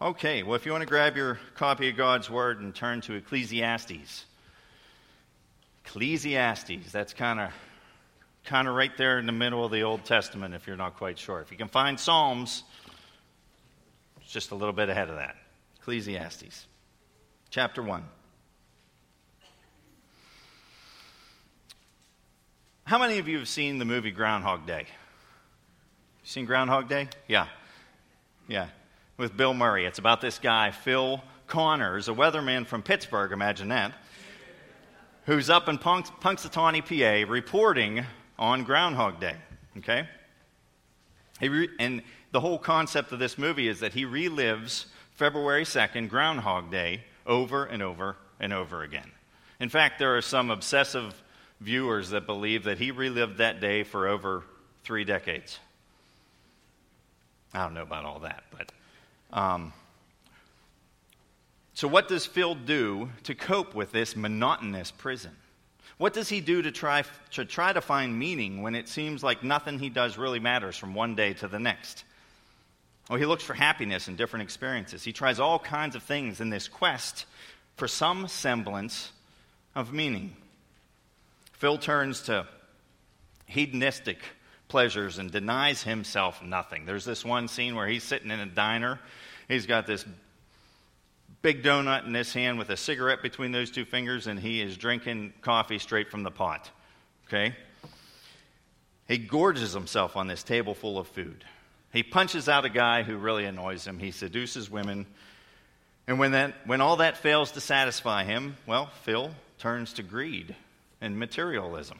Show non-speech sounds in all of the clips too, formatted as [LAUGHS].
Okay, well, if you want to grab your copy of God's Word and turn to Ecclesiastes. Ecclesiastes, that's kind of kind of right there in the middle of the Old Testament if you're not quite sure. If you can find Psalms, it's just a little bit ahead of that. Ecclesiastes, chapter 1. How many of you have seen the movie Groundhog Day? Seen Groundhog Day? Yeah. Yeah. With Bill Murray. It's about this guy, Phil Connors, a weatherman from Pittsburgh, imagine that, who's up in Punx- Punxsutawney, PA, reporting on Groundhog Day. Okay? Re- and the whole concept of this movie is that he relives February 2nd, Groundhog Day, over and over and over again. In fact, there are some obsessive viewers that believe that he relived that day for over three decades. I don't know about all that, but. Um, so, what does Phil do to cope with this monotonous prison? What does he do to try, to try to find meaning when it seems like nothing he does really matters from one day to the next? Well, he looks for happiness in different experiences. He tries all kinds of things in this quest for some semblance of meaning. Phil turns to hedonistic pleasures and denies himself nothing. There's this one scene where he's sitting in a diner. He's got this big donut in his hand with a cigarette between those two fingers, and he is drinking coffee straight from the pot. Okay? He gorges himself on this table full of food. He punches out a guy who really annoys him. He seduces women. And when, that, when all that fails to satisfy him, well, Phil turns to greed and materialism.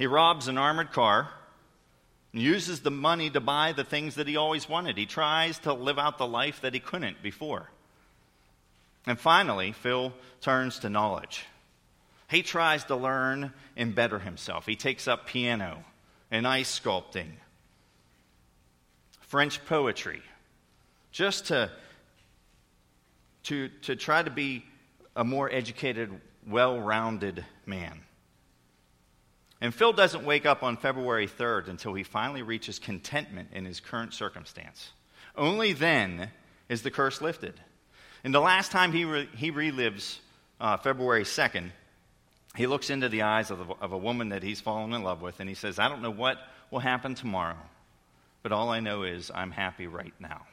He robs an armored car and uses the money to buy the things that he always wanted. He tries to live out the life that he couldn't before. And finally, Phil turns to knowledge. He tries to learn and better himself. He takes up piano and ice sculpting, French poetry, just to, to, to try to be a more educated, well rounded man. And Phil doesn't wake up on February 3rd until he finally reaches contentment in his current circumstance. Only then is the curse lifted. And the last time he, re- he relives uh, February 2nd, he looks into the eyes of, the, of a woman that he's fallen in love with and he says, I don't know what will happen tomorrow, but all I know is I'm happy right now.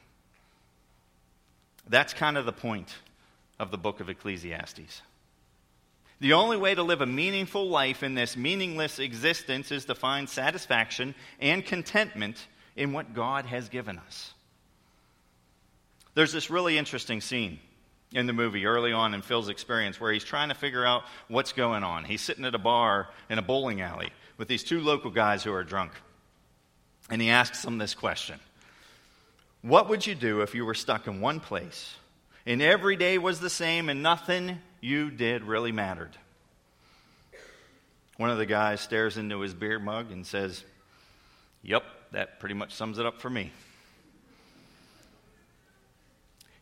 That's kind of the point of the book of Ecclesiastes. The only way to live a meaningful life in this meaningless existence is to find satisfaction and contentment in what God has given us. There's this really interesting scene in the movie early on in Phil's experience where he's trying to figure out what's going on. He's sitting at a bar in a bowling alley with these two local guys who are drunk. And he asks them this question What would you do if you were stuck in one place and every day was the same and nothing you did really mattered? One of the guys stares into his beer mug and says, Yep, that pretty much sums it up for me.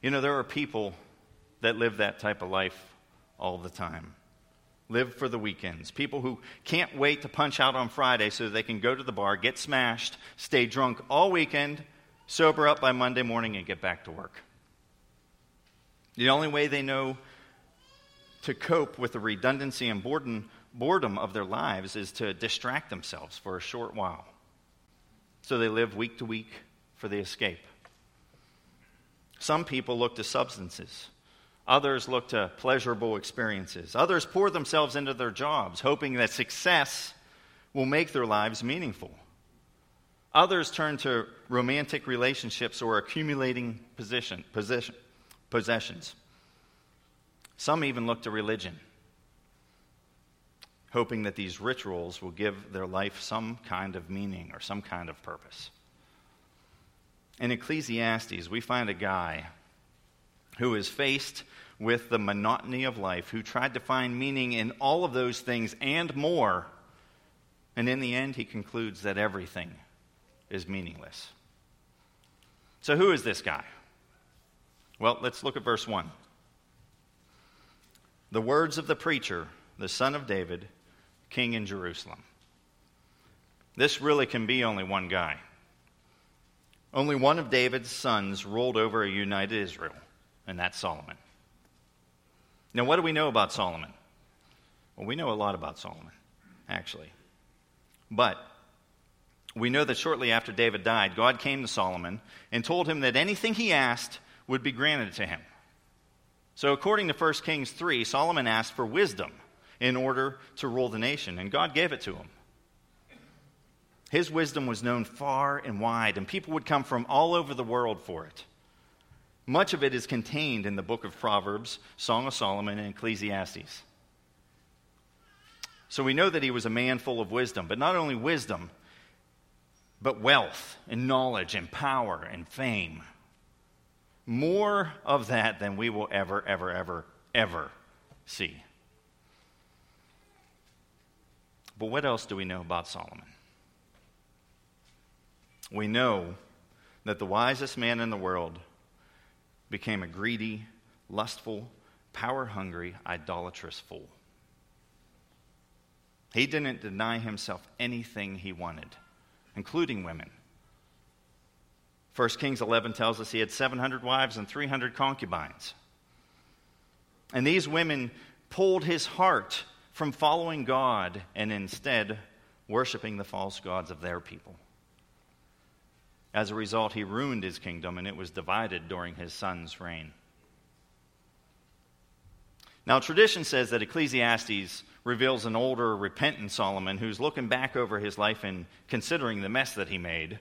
You know, there are people that live that type of life all the time. Live for the weekends. People who can't wait to punch out on Friday so they can go to the bar, get smashed, stay drunk all weekend, sober up by Monday morning, and get back to work. The only way they know to cope with the redundancy and boredom, boredom of their lives is to distract themselves for a short while. So they live week to week for the escape. Some people look to substances. Others look to pleasurable experiences. Others pour themselves into their jobs, hoping that success will make their lives meaningful. Others turn to romantic relationships or accumulating position, position, possessions. Some even look to religion, hoping that these rituals will give their life some kind of meaning or some kind of purpose. In Ecclesiastes, we find a guy who is faced with the monotony of life, who tried to find meaning in all of those things and more. And in the end, he concludes that everything is meaningless. So, who is this guy? Well, let's look at verse 1. The words of the preacher, the son of David, king in Jerusalem. This really can be only one guy. Only one of David's sons ruled over a united Israel, and that's Solomon. Now, what do we know about Solomon? Well, we know a lot about Solomon, actually. But we know that shortly after David died, God came to Solomon and told him that anything he asked would be granted to him. So, according to 1 Kings 3, Solomon asked for wisdom in order to rule the nation, and God gave it to him. His wisdom was known far and wide, and people would come from all over the world for it. Much of it is contained in the book of Proverbs, Song of Solomon, and Ecclesiastes. So we know that he was a man full of wisdom, but not only wisdom, but wealth and knowledge and power and fame. More of that than we will ever, ever, ever, ever see. But what else do we know about Solomon? We know that the wisest man in the world became a greedy, lustful, power hungry, idolatrous fool. He didn't deny himself anything he wanted, including women. 1 Kings 11 tells us he had 700 wives and 300 concubines. And these women pulled his heart from following God and instead worshiping the false gods of their people. As a result, he ruined his kingdom and it was divided during his son's reign. Now, tradition says that Ecclesiastes reveals an older, repentant Solomon who's looking back over his life and considering the mess that he made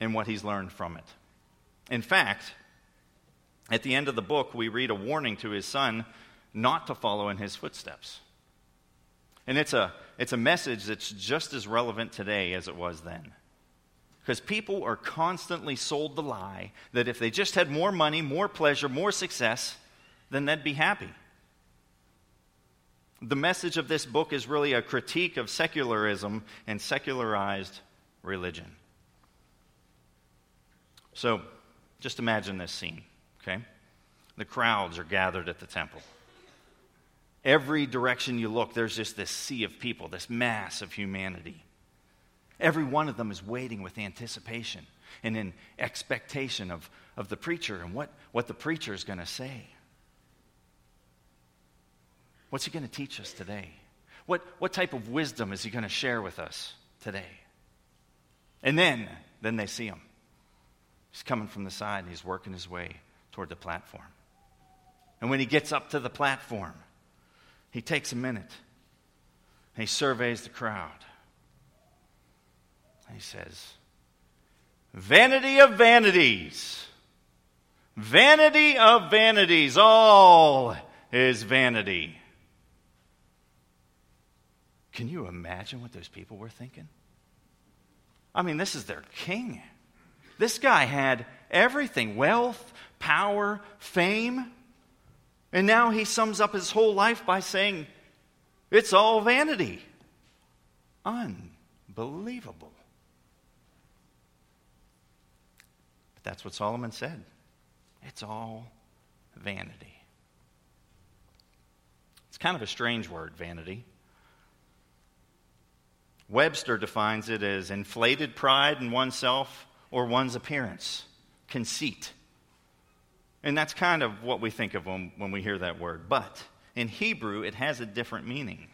and what he's learned from it. In fact, at the end of the book, we read a warning to his son not to follow in his footsteps. And it's a, it's a message that's just as relevant today as it was then. Because people are constantly sold the lie that if they just had more money, more pleasure, more success, then they'd be happy. The message of this book is really a critique of secularism and secularized religion. So, just imagine this scene, okay? The crowds are gathered at the temple. Every direction you look, there's just this sea of people, this mass of humanity. Every one of them is waiting with anticipation and in expectation of, of the preacher and what, what the preacher is going to say. What's he going to teach us today? What, what type of wisdom is he going to share with us today? And then, then they see him. He's coming from the side and he's working his way toward the platform. And when he gets up to the platform, he takes a minute and he surveys the crowd. He says, Vanity of vanities. Vanity of vanities. All is vanity. Can you imagine what those people were thinking? I mean, this is their king. This guy had everything wealth, power, fame. And now he sums up his whole life by saying, It's all vanity. Unbelievable. But That's what Solomon said. It's all vanity. It's kind of a strange word, vanity. Webster defines it as inflated pride in oneself or one's appearance, conceit. And that's kind of what we think of when, when we hear that word. But in Hebrew, it has a different meaning.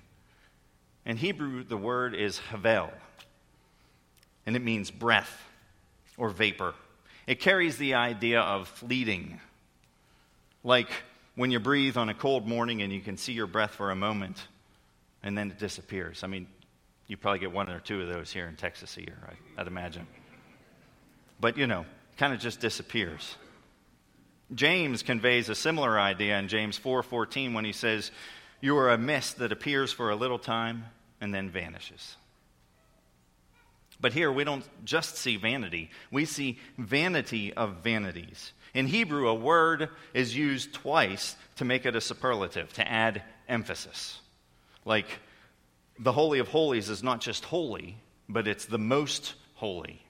In Hebrew, the word is havel, and it means breath or vapor. It carries the idea of fleeting. Like when you breathe on a cold morning and you can see your breath for a moment and then it disappears. I mean, you probably get one or two of those here in Texas a year? I'd imagine. But, you know, kind of just disappears. James conveys a similar idea in James 4:14 when he says, "You are a mist that appears for a little time and then vanishes." But here we don't just see vanity, we see vanity of vanities. In Hebrew, a word is used twice to make it a superlative, to add emphasis. Like, the Holy of Holies is not just holy, but it's the most holy.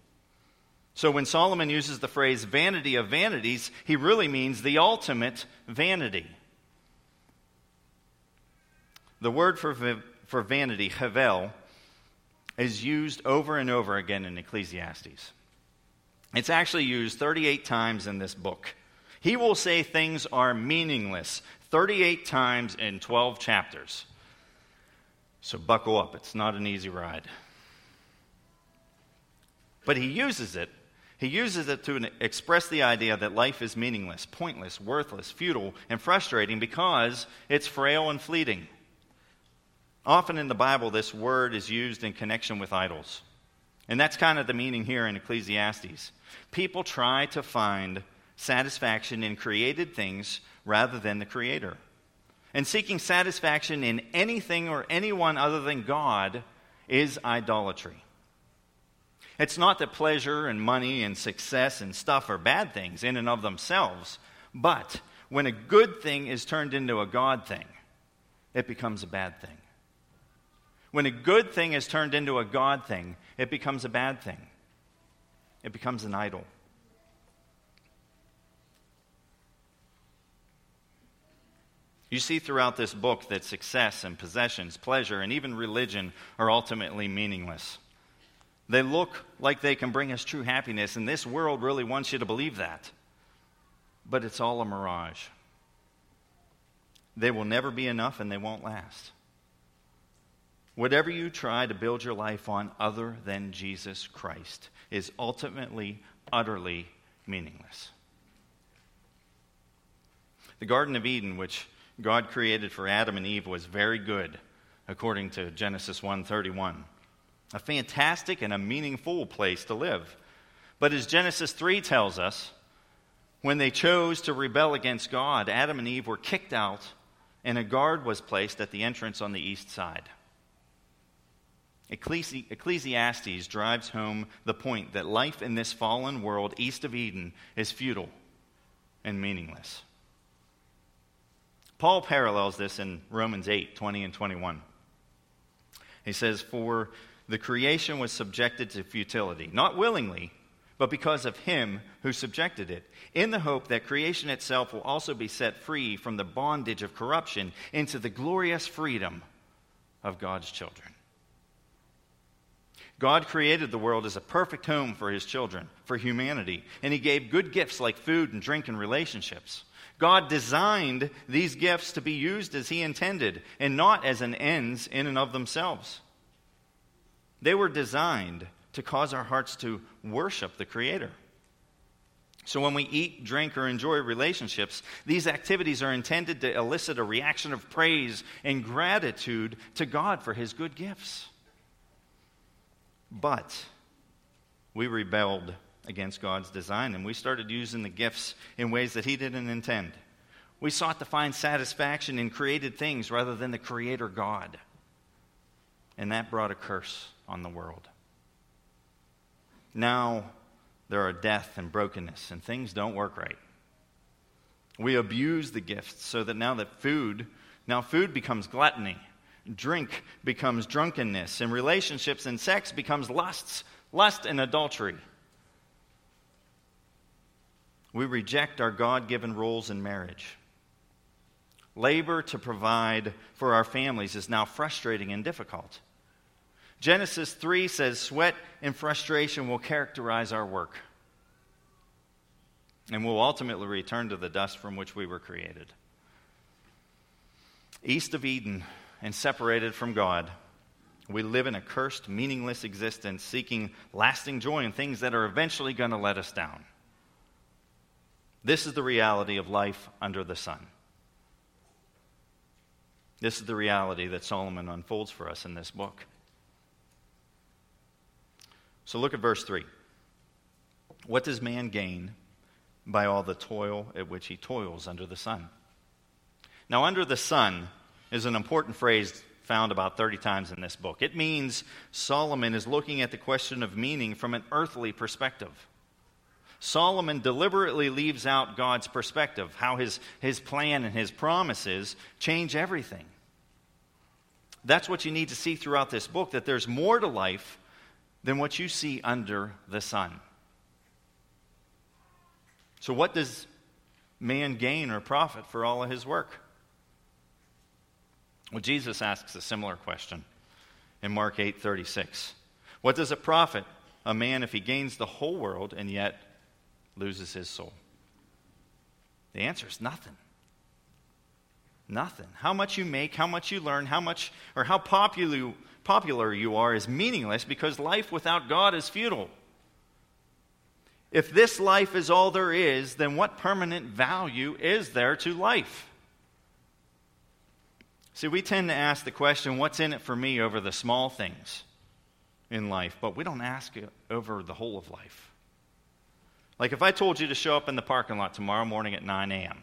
So when Solomon uses the phrase vanity of vanities, he really means the ultimate vanity. The word for, for vanity, havel, is used over and over again in Ecclesiastes. It's actually used 38 times in this book. He will say things are meaningless 38 times in 12 chapters. So buckle up, it's not an easy ride. But he uses it. He uses it to express the idea that life is meaningless, pointless, worthless, futile, and frustrating because it's frail and fleeting. Often in the Bible, this word is used in connection with idols. And that's kind of the meaning here in Ecclesiastes. People try to find satisfaction in created things rather than the Creator. And seeking satisfaction in anything or anyone other than God is idolatry. It's not that pleasure and money and success and stuff are bad things in and of themselves, but when a good thing is turned into a God thing, it becomes a bad thing. When a good thing is turned into a God thing, it becomes a bad thing. It becomes an idol. You see throughout this book that success and possessions, pleasure, and even religion are ultimately meaningless. They look like they can bring us true happiness, and this world really wants you to believe that. But it's all a mirage. They will never be enough and they won't last. Whatever you try to build your life on other than Jesus Christ is ultimately, utterly meaningless. The Garden of Eden, which God created for Adam and Eve, was very good, according to Genesis 1:31. A fantastic and a meaningful place to live. But as Genesis 3 tells us, when they chose to rebel against God, Adam and Eve were kicked out, and a guard was placed at the entrance on the east side. Ecclesi- Ecclesiastes drives home the point that life in this fallen world east of Eden is futile and meaningless. Paul parallels this in Romans 8 20 and 21. He says, For the creation was subjected to futility, not willingly, but because of him who subjected it, in the hope that creation itself will also be set free from the bondage of corruption into the glorious freedom of God's children. God created the world as a perfect home for his children, for humanity, and he gave good gifts like food and drink and relationships. God designed these gifts to be used as he intended and not as an ends in and of themselves. They were designed to cause our hearts to worship the creator. So, when we eat, drink, or enjoy relationships, these activities are intended to elicit a reaction of praise and gratitude to God for his good gifts. But we rebelled against God's design and we started using the gifts in ways that He didn't intend. We sought to find satisfaction in created things rather than the Creator God. And that brought a curse on the world. Now there are death and brokenness, and things don't work right. We abuse the gifts so that now that food, now food becomes gluttony drink becomes drunkenness, and relationships and sex becomes lusts, lust and adultery. We reject our God given roles in marriage. Labor to provide for our families is now frustrating and difficult. Genesis 3 says sweat and frustration will characterize our work, and we'll ultimately return to the dust from which we were created. East of Eden, and separated from God. We live in a cursed, meaningless existence, seeking lasting joy in things that are eventually going to let us down. This is the reality of life under the sun. This is the reality that Solomon unfolds for us in this book. So look at verse 3. What does man gain by all the toil at which he toils under the sun? Now, under the sun is an important phrase found about 30 times in this book. It means Solomon is looking at the question of meaning from an earthly perspective. Solomon deliberately leaves out God's perspective, how his, his plan and his promises change everything. That's what you need to see throughout this book that there's more to life than what you see under the sun. So, what does man gain or profit for all of his work? Well, Jesus asks a similar question in Mark 8:36. What does it profit a man if he gains the whole world and yet loses his soul? The answer is nothing. Nothing. How much you make, how much you learn, how much or how popular, popular you are is meaningless because life without God is futile. If this life is all there is, then what permanent value is there to life? See, we tend to ask the question, what's in it for me over the small things in life, but we don't ask it over the whole of life. Like if I told you to show up in the parking lot tomorrow morning at 9 a.m.,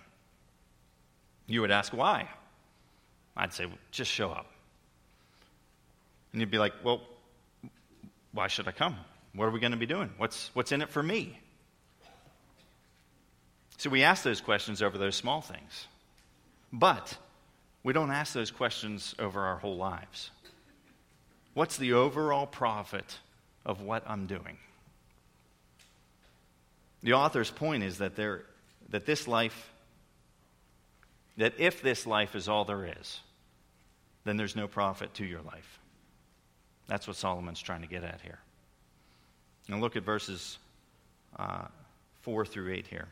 you would ask why. I'd say, just show up. And you'd be like, well, why should I come? What are we going to be doing? What's, what's in it for me? So we ask those questions over those small things. But we don't ask those questions over our whole lives. What's the overall profit of what I'm doing? The author's point is that, there, that this life, that if this life is all there is, then there's no profit to your life. That's what Solomon's trying to get at here. Now look at verses uh, 4 through 8 here.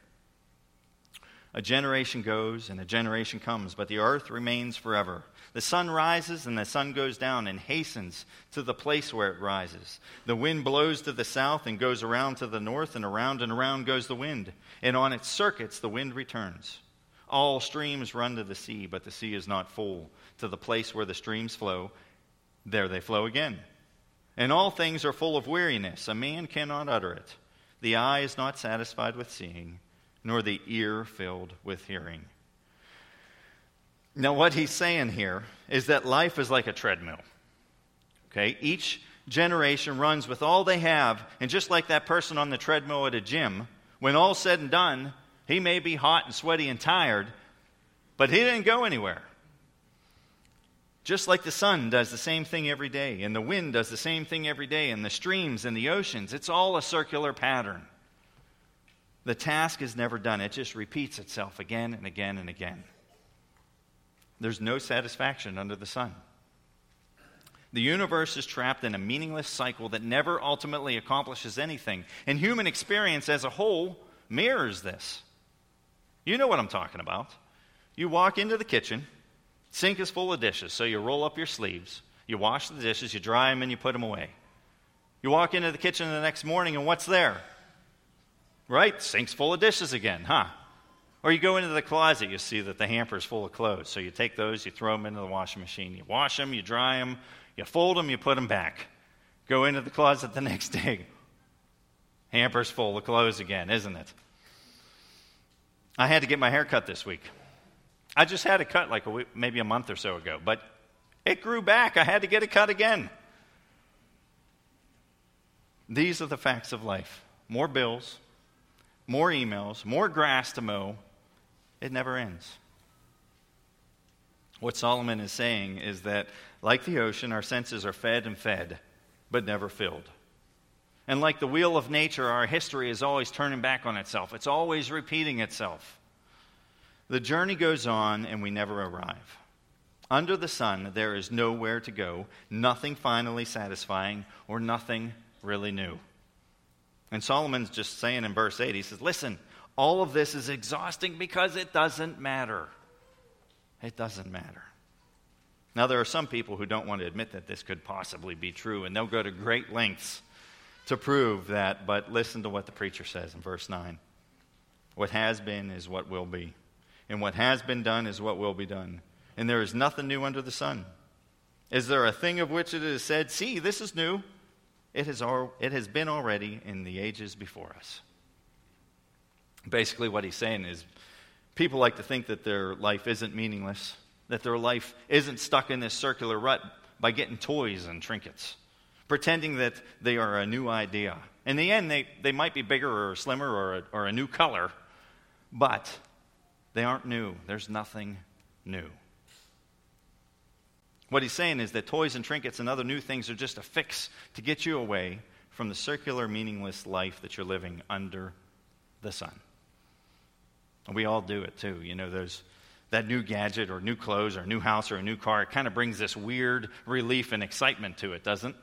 A generation goes and a generation comes, but the earth remains forever. The sun rises and the sun goes down and hastens to the place where it rises. The wind blows to the south and goes around to the north, and around and around goes the wind. And on its circuits the wind returns. All streams run to the sea, but the sea is not full. To the place where the streams flow, there they flow again. And all things are full of weariness. A man cannot utter it. The eye is not satisfied with seeing nor the ear filled with hearing. Now, what he's saying here is that life is like a treadmill. Okay? Each generation runs with all they have, and just like that person on the treadmill at a gym, when all's said and done, he may be hot and sweaty and tired, but he didn't go anywhere. Just like the sun does the same thing every day, and the wind does the same thing every day, and the streams and the oceans, it's all a circular pattern. The task is never done, it just repeats itself again and again and again. There's no satisfaction under the sun. The universe is trapped in a meaningless cycle that never ultimately accomplishes anything. And human experience as a whole mirrors this. You know what I'm talking about. You walk into the kitchen, sink is full of dishes, so you roll up your sleeves, you wash the dishes, you dry them, and you put them away. You walk into the kitchen the next morning, and what's there? Right? Sink's full of dishes again, huh? Or you go into the closet, you see that the hamper's full of clothes. So you take those, you throw them into the washing machine. You wash them, you dry them, you fold them, you put them back. Go into the closet the [LAUGHS] next day. Hamper's full of clothes again, isn't it? I had to get my hair cut this week. I just had it cut like a week, maybe a month or so ago, but it grew back. I had to get it cut again. These are the facts of life more bills, more emails, more grass to mow. It never ends. What Solomon is saying is that, like the ocean, our senses are fed and fed, but never filled. And like the wheel of nature, our history is always turning back on itself, it's always repeating itself. The journey goes on, and we never arrive. Under the sun, there is nowhere to go, nothing finally satisfying, or nothing really new. And Solomon's just saying in verse 8, he says, Listen, all of this is exhausting because it doesn't matter. It doesn't matter. Now, there are some people who don't want to admit that this could possibly be true, and they'll go to great lengths to prove that, but listen to what the preacher says in verse 9. What has been is what will be, and what has been done is what will be done, and there is nothing new under the sun. Is there a thing of which it is said, See, this is new? It has, al- it has been already in the ages before us. Basically, what he's saying is people like to think that their life isn't meaningless, that their life isn't stuck in this circular rut by getting toys and trinkets, pretending that they are a new idea. In the end, they, they might be bigger or slimmer or a, or a new color, but they aren't new. There's nothing new. What he's saying is that toys and trinkets and other new things are just a fix to get you away from the circular, meaningless life that you're living under the sun. And we all do it too. You know, those, that new gadget or new clothes or new house or a new car, it kind of brings this weird relief and excitement to it, doesn't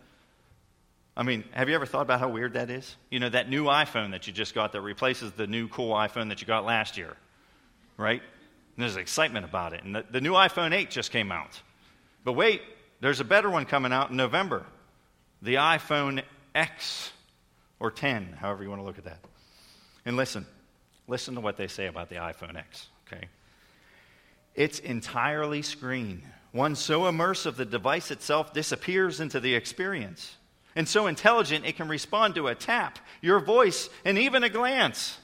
I mean, have you ever thought about how weird that is? You know, that new iPhone that you just got that replaces the new cool iPhone that you got last year, right? And there's excitement about it. And the, the new iPhone 8 just came out. But wait, there's a better one coming out in November the iPhone X or 10, however you want to look at that. And listen, listen to what they say about the iPhone X, okay? It's entirely screen. One so immersive the device itself disappears into the experience and so intelligent it can respond to a tap, your voice, and even a glance.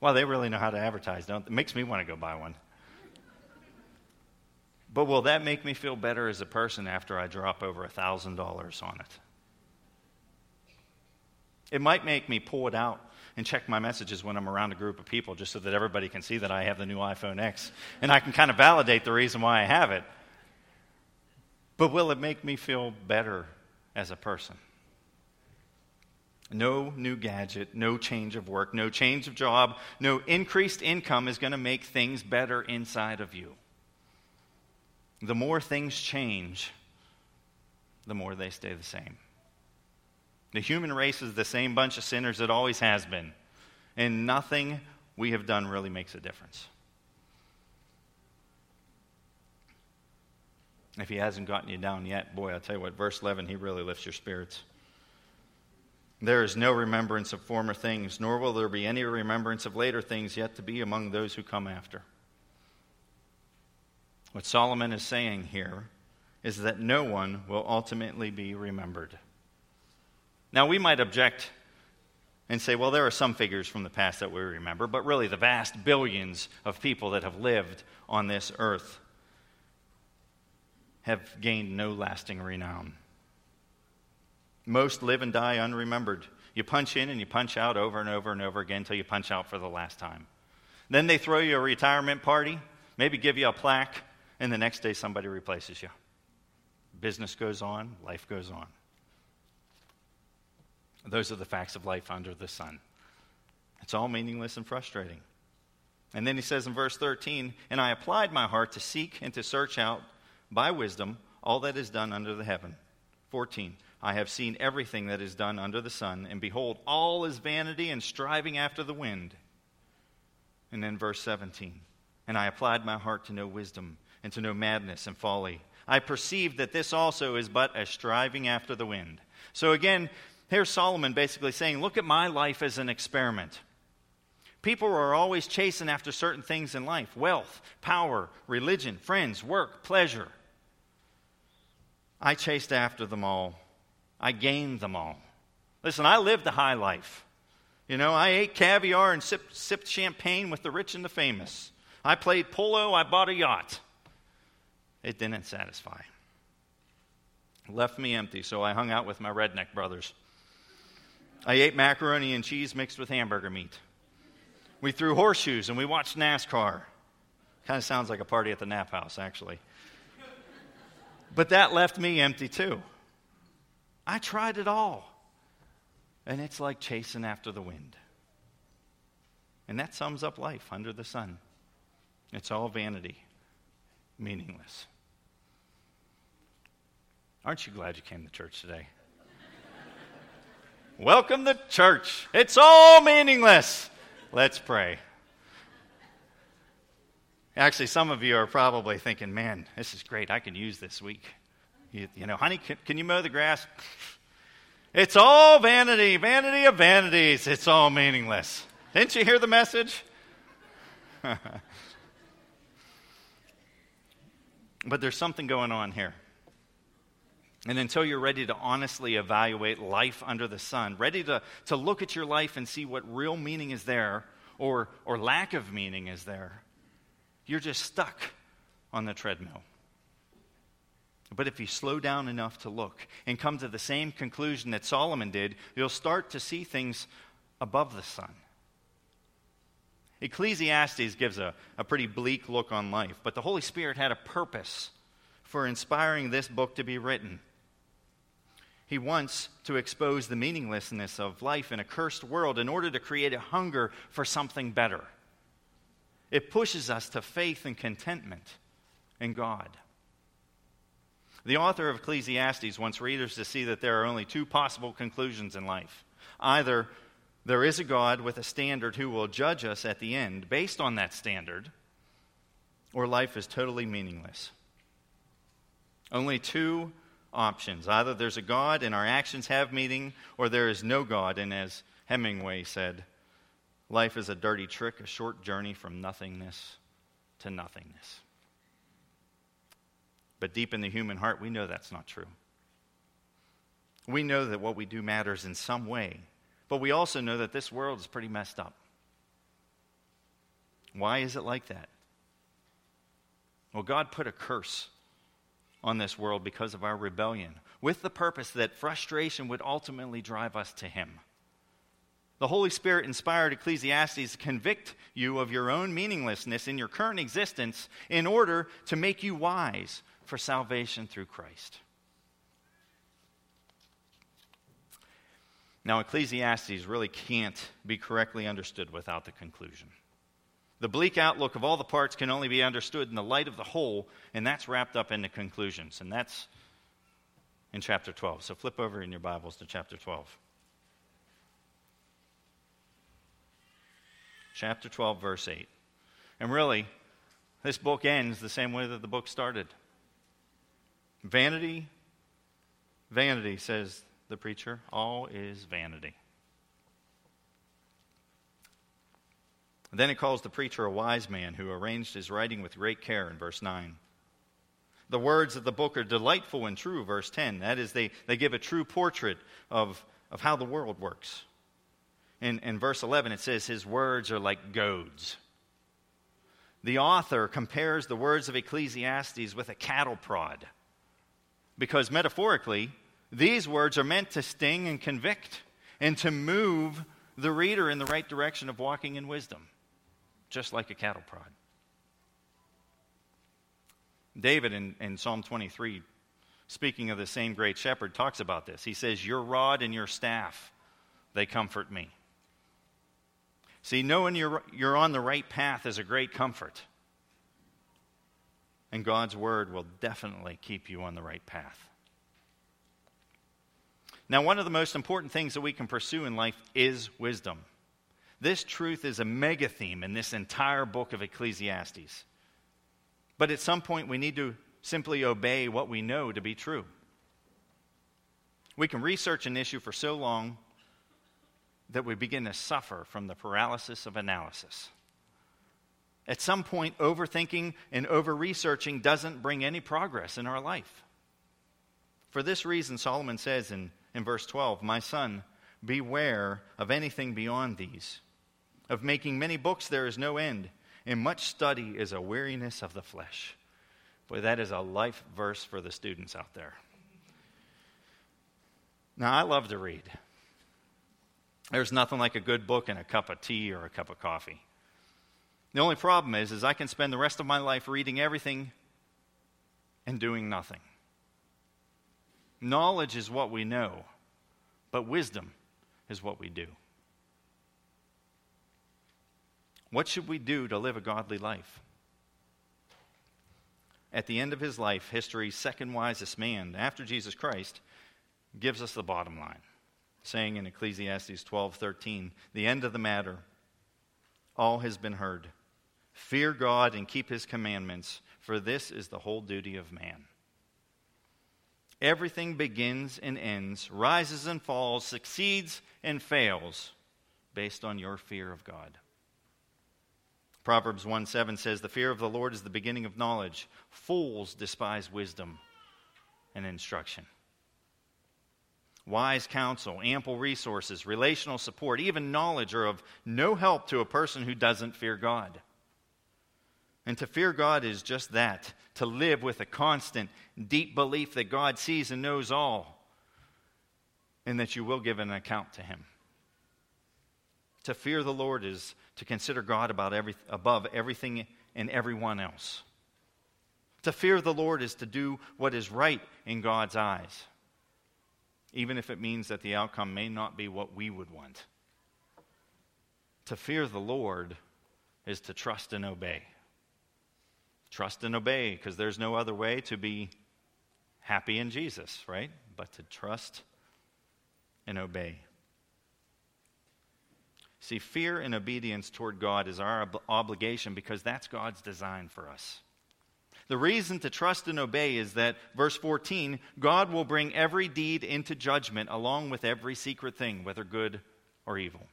Well, they really know how to advertise, don't they? It makes me want to go buy one. But will that make me feel better as a person after I drop over $1,000 on it? It might make me pull it out and check my messages when I'm around a group of people just so that everybody can see that I have the new iPhone X and I can kind of validate the reason why I have it. But will it make me feel better as a person. No new gadget, no change of work, no change of job, no increased income is going to make things better inside of you. The more things change, the more they stay the same. The human race is the same bunch of sinners it always has been, and nothing we have done really makes a difference. If he hasn't gotten you down yet, boy, I'll tell you what, verse 11, he really lifts your spirits. There is no remembrance of former things, nor will there be any remembrance of later things yet to be among those who come after. What Solomon is saying here is that no one will ultimately be remembered. Now, we might object and say, well, there are some figures from the past that we remember, but really the vast billions of people that have lived on this earth have gained no lasting renown. Most live and die unremembered. You punch in and you punch out over and over and over again until you punch out for the last time. Then they throw you a retirement party, maybe give you a plaque, and the next day somebody replaces you. Business goes on, life goes on. Those are the facts of life under the sun. It's all meaningless and frustrating. And then he says in verse 13, And I applied my heart to seek and to search out by wisdom all that is done under the heaven. 14. I have seen everything that is done under the sun, and behold, all is vanity and striving after the wind. And then verse 17. And I applied my heart to know wisdom, and to know madness and folly. I perceived that this also is but a striving after the wind. So again, here's Solomon basically saying, Look at my life as an experiment. People are always chasing after certain things in life wealth, power, religion, friends, work, pleasure. I chased after them all. I gained them all. Listen, I lived the high life. You know, I ate caviar and sipped, sipped champagne with the rich and the famous. I played polo, I bought a yacht. It didn't satisfy. left me empty, so I hung out with my redneck brothers. I ate macaroni and cheese mixed with hamburger meat. We threw horseshoes and we watched NASCAR. Kind of sounds like a party at the Nap House, actually. But that left me empty too. I tried it all. And it's like chasing after the wind. And that sums up life under the sun. It's all vanity, meaningless. Aren't you glad you came to church today? [LAUGHS] Welcome to church. It's all meaningless. Let's pray. Actually, some of you are probably thinking, man, this is great. I can use this week. You, you know, honey, can, can you mow the grass? It's all vanity, vanity of vanities. It's all meaningless. Didn't you hear the message? [LAUGHS] but there's something going on here. And until you're ready to honestly evaluate life under the sun, ready to, to look at your life and see what real meaning is there or, or lack of meaning is there, you're just stuck on the treadmill. But if you slow down enough to look and come to the same conclusion that Solomon did, you'll start to see things above the sun. Ecclesiastes gives a, a pretty bleak look on life, but the Holy Spirit had a purpose for inspiring this book to be written. He wants to expose the meaninglessness of life in a cursed world in order to create a hunger for something better. It pushes us to faith and contentment in God. The author of Ecclesiastes wants readers to see that there are only two possible conclusions in life. Either there is a God with a standard who will judge us at the end based on that standard, or life is totally meaningless. Only two options. Either there's a God and our actions have meaning, or there is no God, and as Hemingway said, life is a dirty trick, a short journey from nothingness to nothingness. But deep in the human heart, we know that's not true. We know that what we do matters in some way, but we also know that this world is pretty messed up. Why is it like that? Well, God put a curse on this world because of our rebellion, with the purpose that frustration would ultimately drive us to Him. The Holy Spirit inspired Ecclesiastes to convict you of your own meaninglessness in your current existence in order to make you wise for salvation through Christ. Now, Ecclesiastes really can't be correctly understood without the conclusion. The bleak outlook of all the parts can only be understood in the light of the whole, and that's wrapped up in the conclusions. And that's in chapter 12. So flip over in your Bibles to chapter 12. Chapter 12, verse 8. And really, this book ends the same way that the book started. Vanity, vanity, says the preacher. All is vanity. then it calls the preacher a wise man who arranged his writing with great care in verse 9. The words of the book are delightful and true, verse 10. That is, they, they give a true portrait of, of how the world works. In, in verse 11, it says, His words are like goads. The author compares the words of Ecclesiastes with a cattle prod, because metaphorically, these words are meant to sting and convict and to move the reader in the right direction of walking in wisdom just like a cattle prod. David in, in Psalm 23, speaking of the same great shepherd, talks about this. He says, Your rod and your staff, they comfort me. See, knowing you're, you're on the right path is a great comfort. And God's word will definitely keep you on the right path. Now, one of the most important things that we can pursue in life is wisdom. This truth is a mega theme in this entire book of Ecclesiastes. But at some point, we need to simply obey what we know to be true. We can research an issue for so long that we begin to suffer from the paralysis of analysis. At some point, overthinking and over researching doesn't bring any progress in our life. For this reason, Solomon says in, in verse 12, My son, beware of anything beyond these. Of making many books there is no end, and much study is a weariness of the flesh. Boy, that is a life verse for the students out there. Now, I love to read. There's nothing like a good book and a cup of tea or a cup of coffee. The only problem is, is I can spend the rest of my life reading everything and doing nothing. Knowledge is what we know, but wisdom is what we do. What should we do to live a godly life? At the end of his life, history's second wisest man, after Jesus Christ, gives us the bottom line, saying in Ecclesiastes 12:13, "The end of the matter, all has been heard. Fear God and keep his commandments, for this is the whole duty of man." Everything begins and ends, rises and falls, succeeds and fails based on your fear of God. Proverbs 1 7 says, The fear of the Lord is the beginning of knowledge. Fools despise wisdom and instruction. Wise counsel, ample resources, relational support, even knowledge are of no help to a person who doesn't fear God. And to fear God is just that to live with a constant, deep belief that God sees and knows all, and that you will give an account to Him. To fear the Lord is to consider God about every, above everything and everyone else. To fear the Lord is to do what is right in God's eyes, even if it means that the outcome may not be what we would want. To fear the Lord is to trust and obey. Trust and obey, because there's no other way to be happy in Jesus, right? But to trust and obey. See, fear and obedience toward God is our ob- obligation because that's God's design for us. The reason to trust and obey is that, verse 14, God will bring every deed into judgment along with every secret thing, whether good or evil.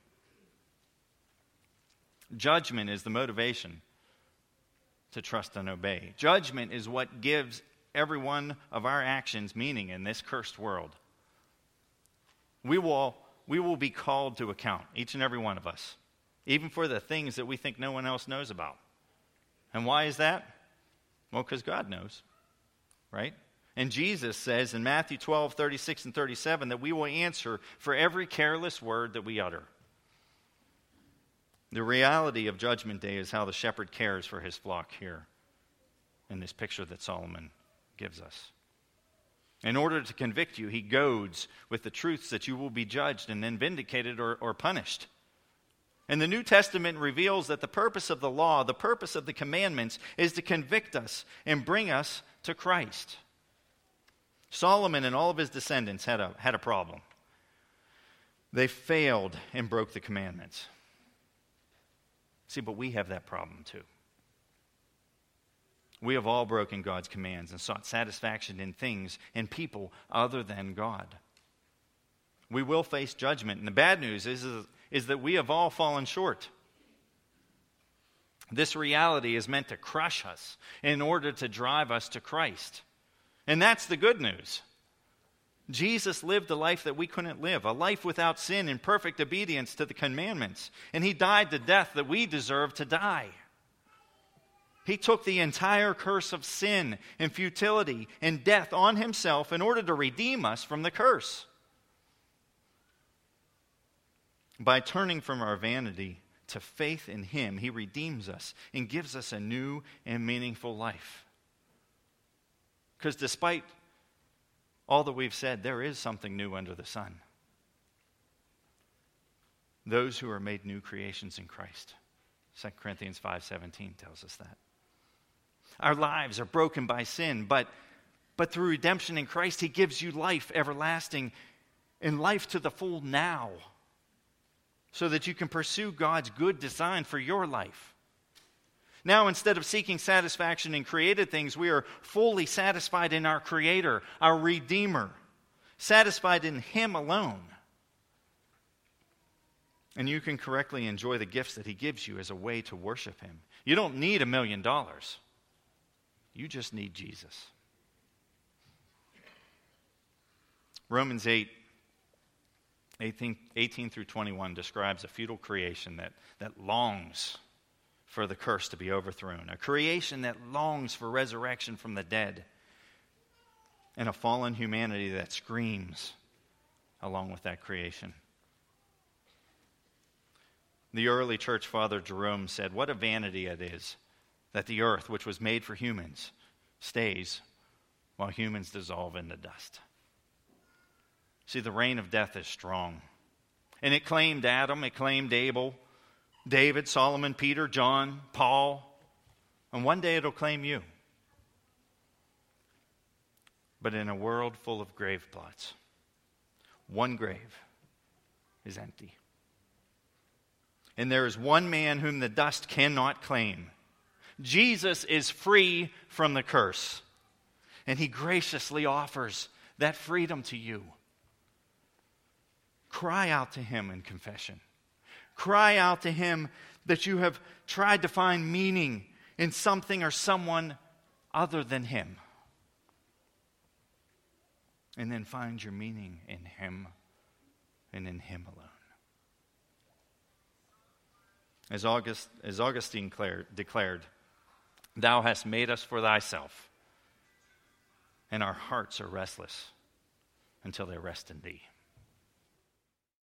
Judgment is the motivation to trust and obey. Judgment is what gives every one of our actions meaning in this cursed world. We will, we will be called to account, each and every one of us, even for the things that we think no one else knows about. And why is that? Well, because God knows, right? And Jesus says in Matthew 12, 36 and 37 that we will answer for every careless word that we utter. The reality of Judgment Day is how the shepherd cares for his flock here in this picture that Solomon gives us. In order to convict you, he goads with the truths that you will be judged and then vindicated or, or punished. And the New Testament reveals that the purpose of the law, the purpose of the commandments, is to convict us and bring us to Christ. Solomon and all of his descendants had a, had a problem. They failed and broke the commandments. See, but we have that problem too. We have all broken God's commands and sought satisfaction in things and people other than God. We will face judgment. And the bad news is, is, is that we have all fallen short. This reality is meant to crush us in order to drive us to Christ. And that's the good news. Jesus lived a life that we couldn't live, a life without sin in perfect obedience to the commandments. And he died the death that we deserve to die. He took the entire curse of sin and futility and death on himself in order to redeem us from the curse. By turning from our vanity to faith in him, he redeems us and gives us a new and meaningful life. Because despite all that we've said, there is something new under the sun. Those who are made new creations in Christ. 2 Corinthians 5:17 tells us that. Our lives are broken by sin, but but through redemption in Christ he gives you life everlasting and life to the full now so that you can pursue God's good design for your life. Now, instead of seeking satisfaction in created things, we are fully satisfied in our Creator, our Redeemer, satisfied in Him alone. And you can correctly enjoy the gifts that He gives you as a way to worship Him. You don't need a million dollars, you just need Jesus. Romans 8, 18, 18 through 21 describes a futile creation that, that longs for the curse to be overthrown, a creation that longs for resurrection from the dead, and a fallen humanity that screams along with that creation. The early church father Jerome said, What a vanity it is that the earth, which was made for humans, stays while humans dissolve into dust. See, the reign of death is strong. And it claimed Adam, it claimed Abel, David, Solomon, Peter, John, Paul, and one day it'll claim you. But in a world full of grave plots, one grave is empty. And there is one man whom the dust cannot claim. Jesus is free from the curse. And he graciously offers that freedom to you. Cry out to him in confession. Cry out to Him that you have tried to find meaning in something or someone other than Him. And then find your meaning in Him and in Him alone. As, August, as Augustine declared, declared, Thou hast made us for thyself, and our hearts are restless until they rest in thee.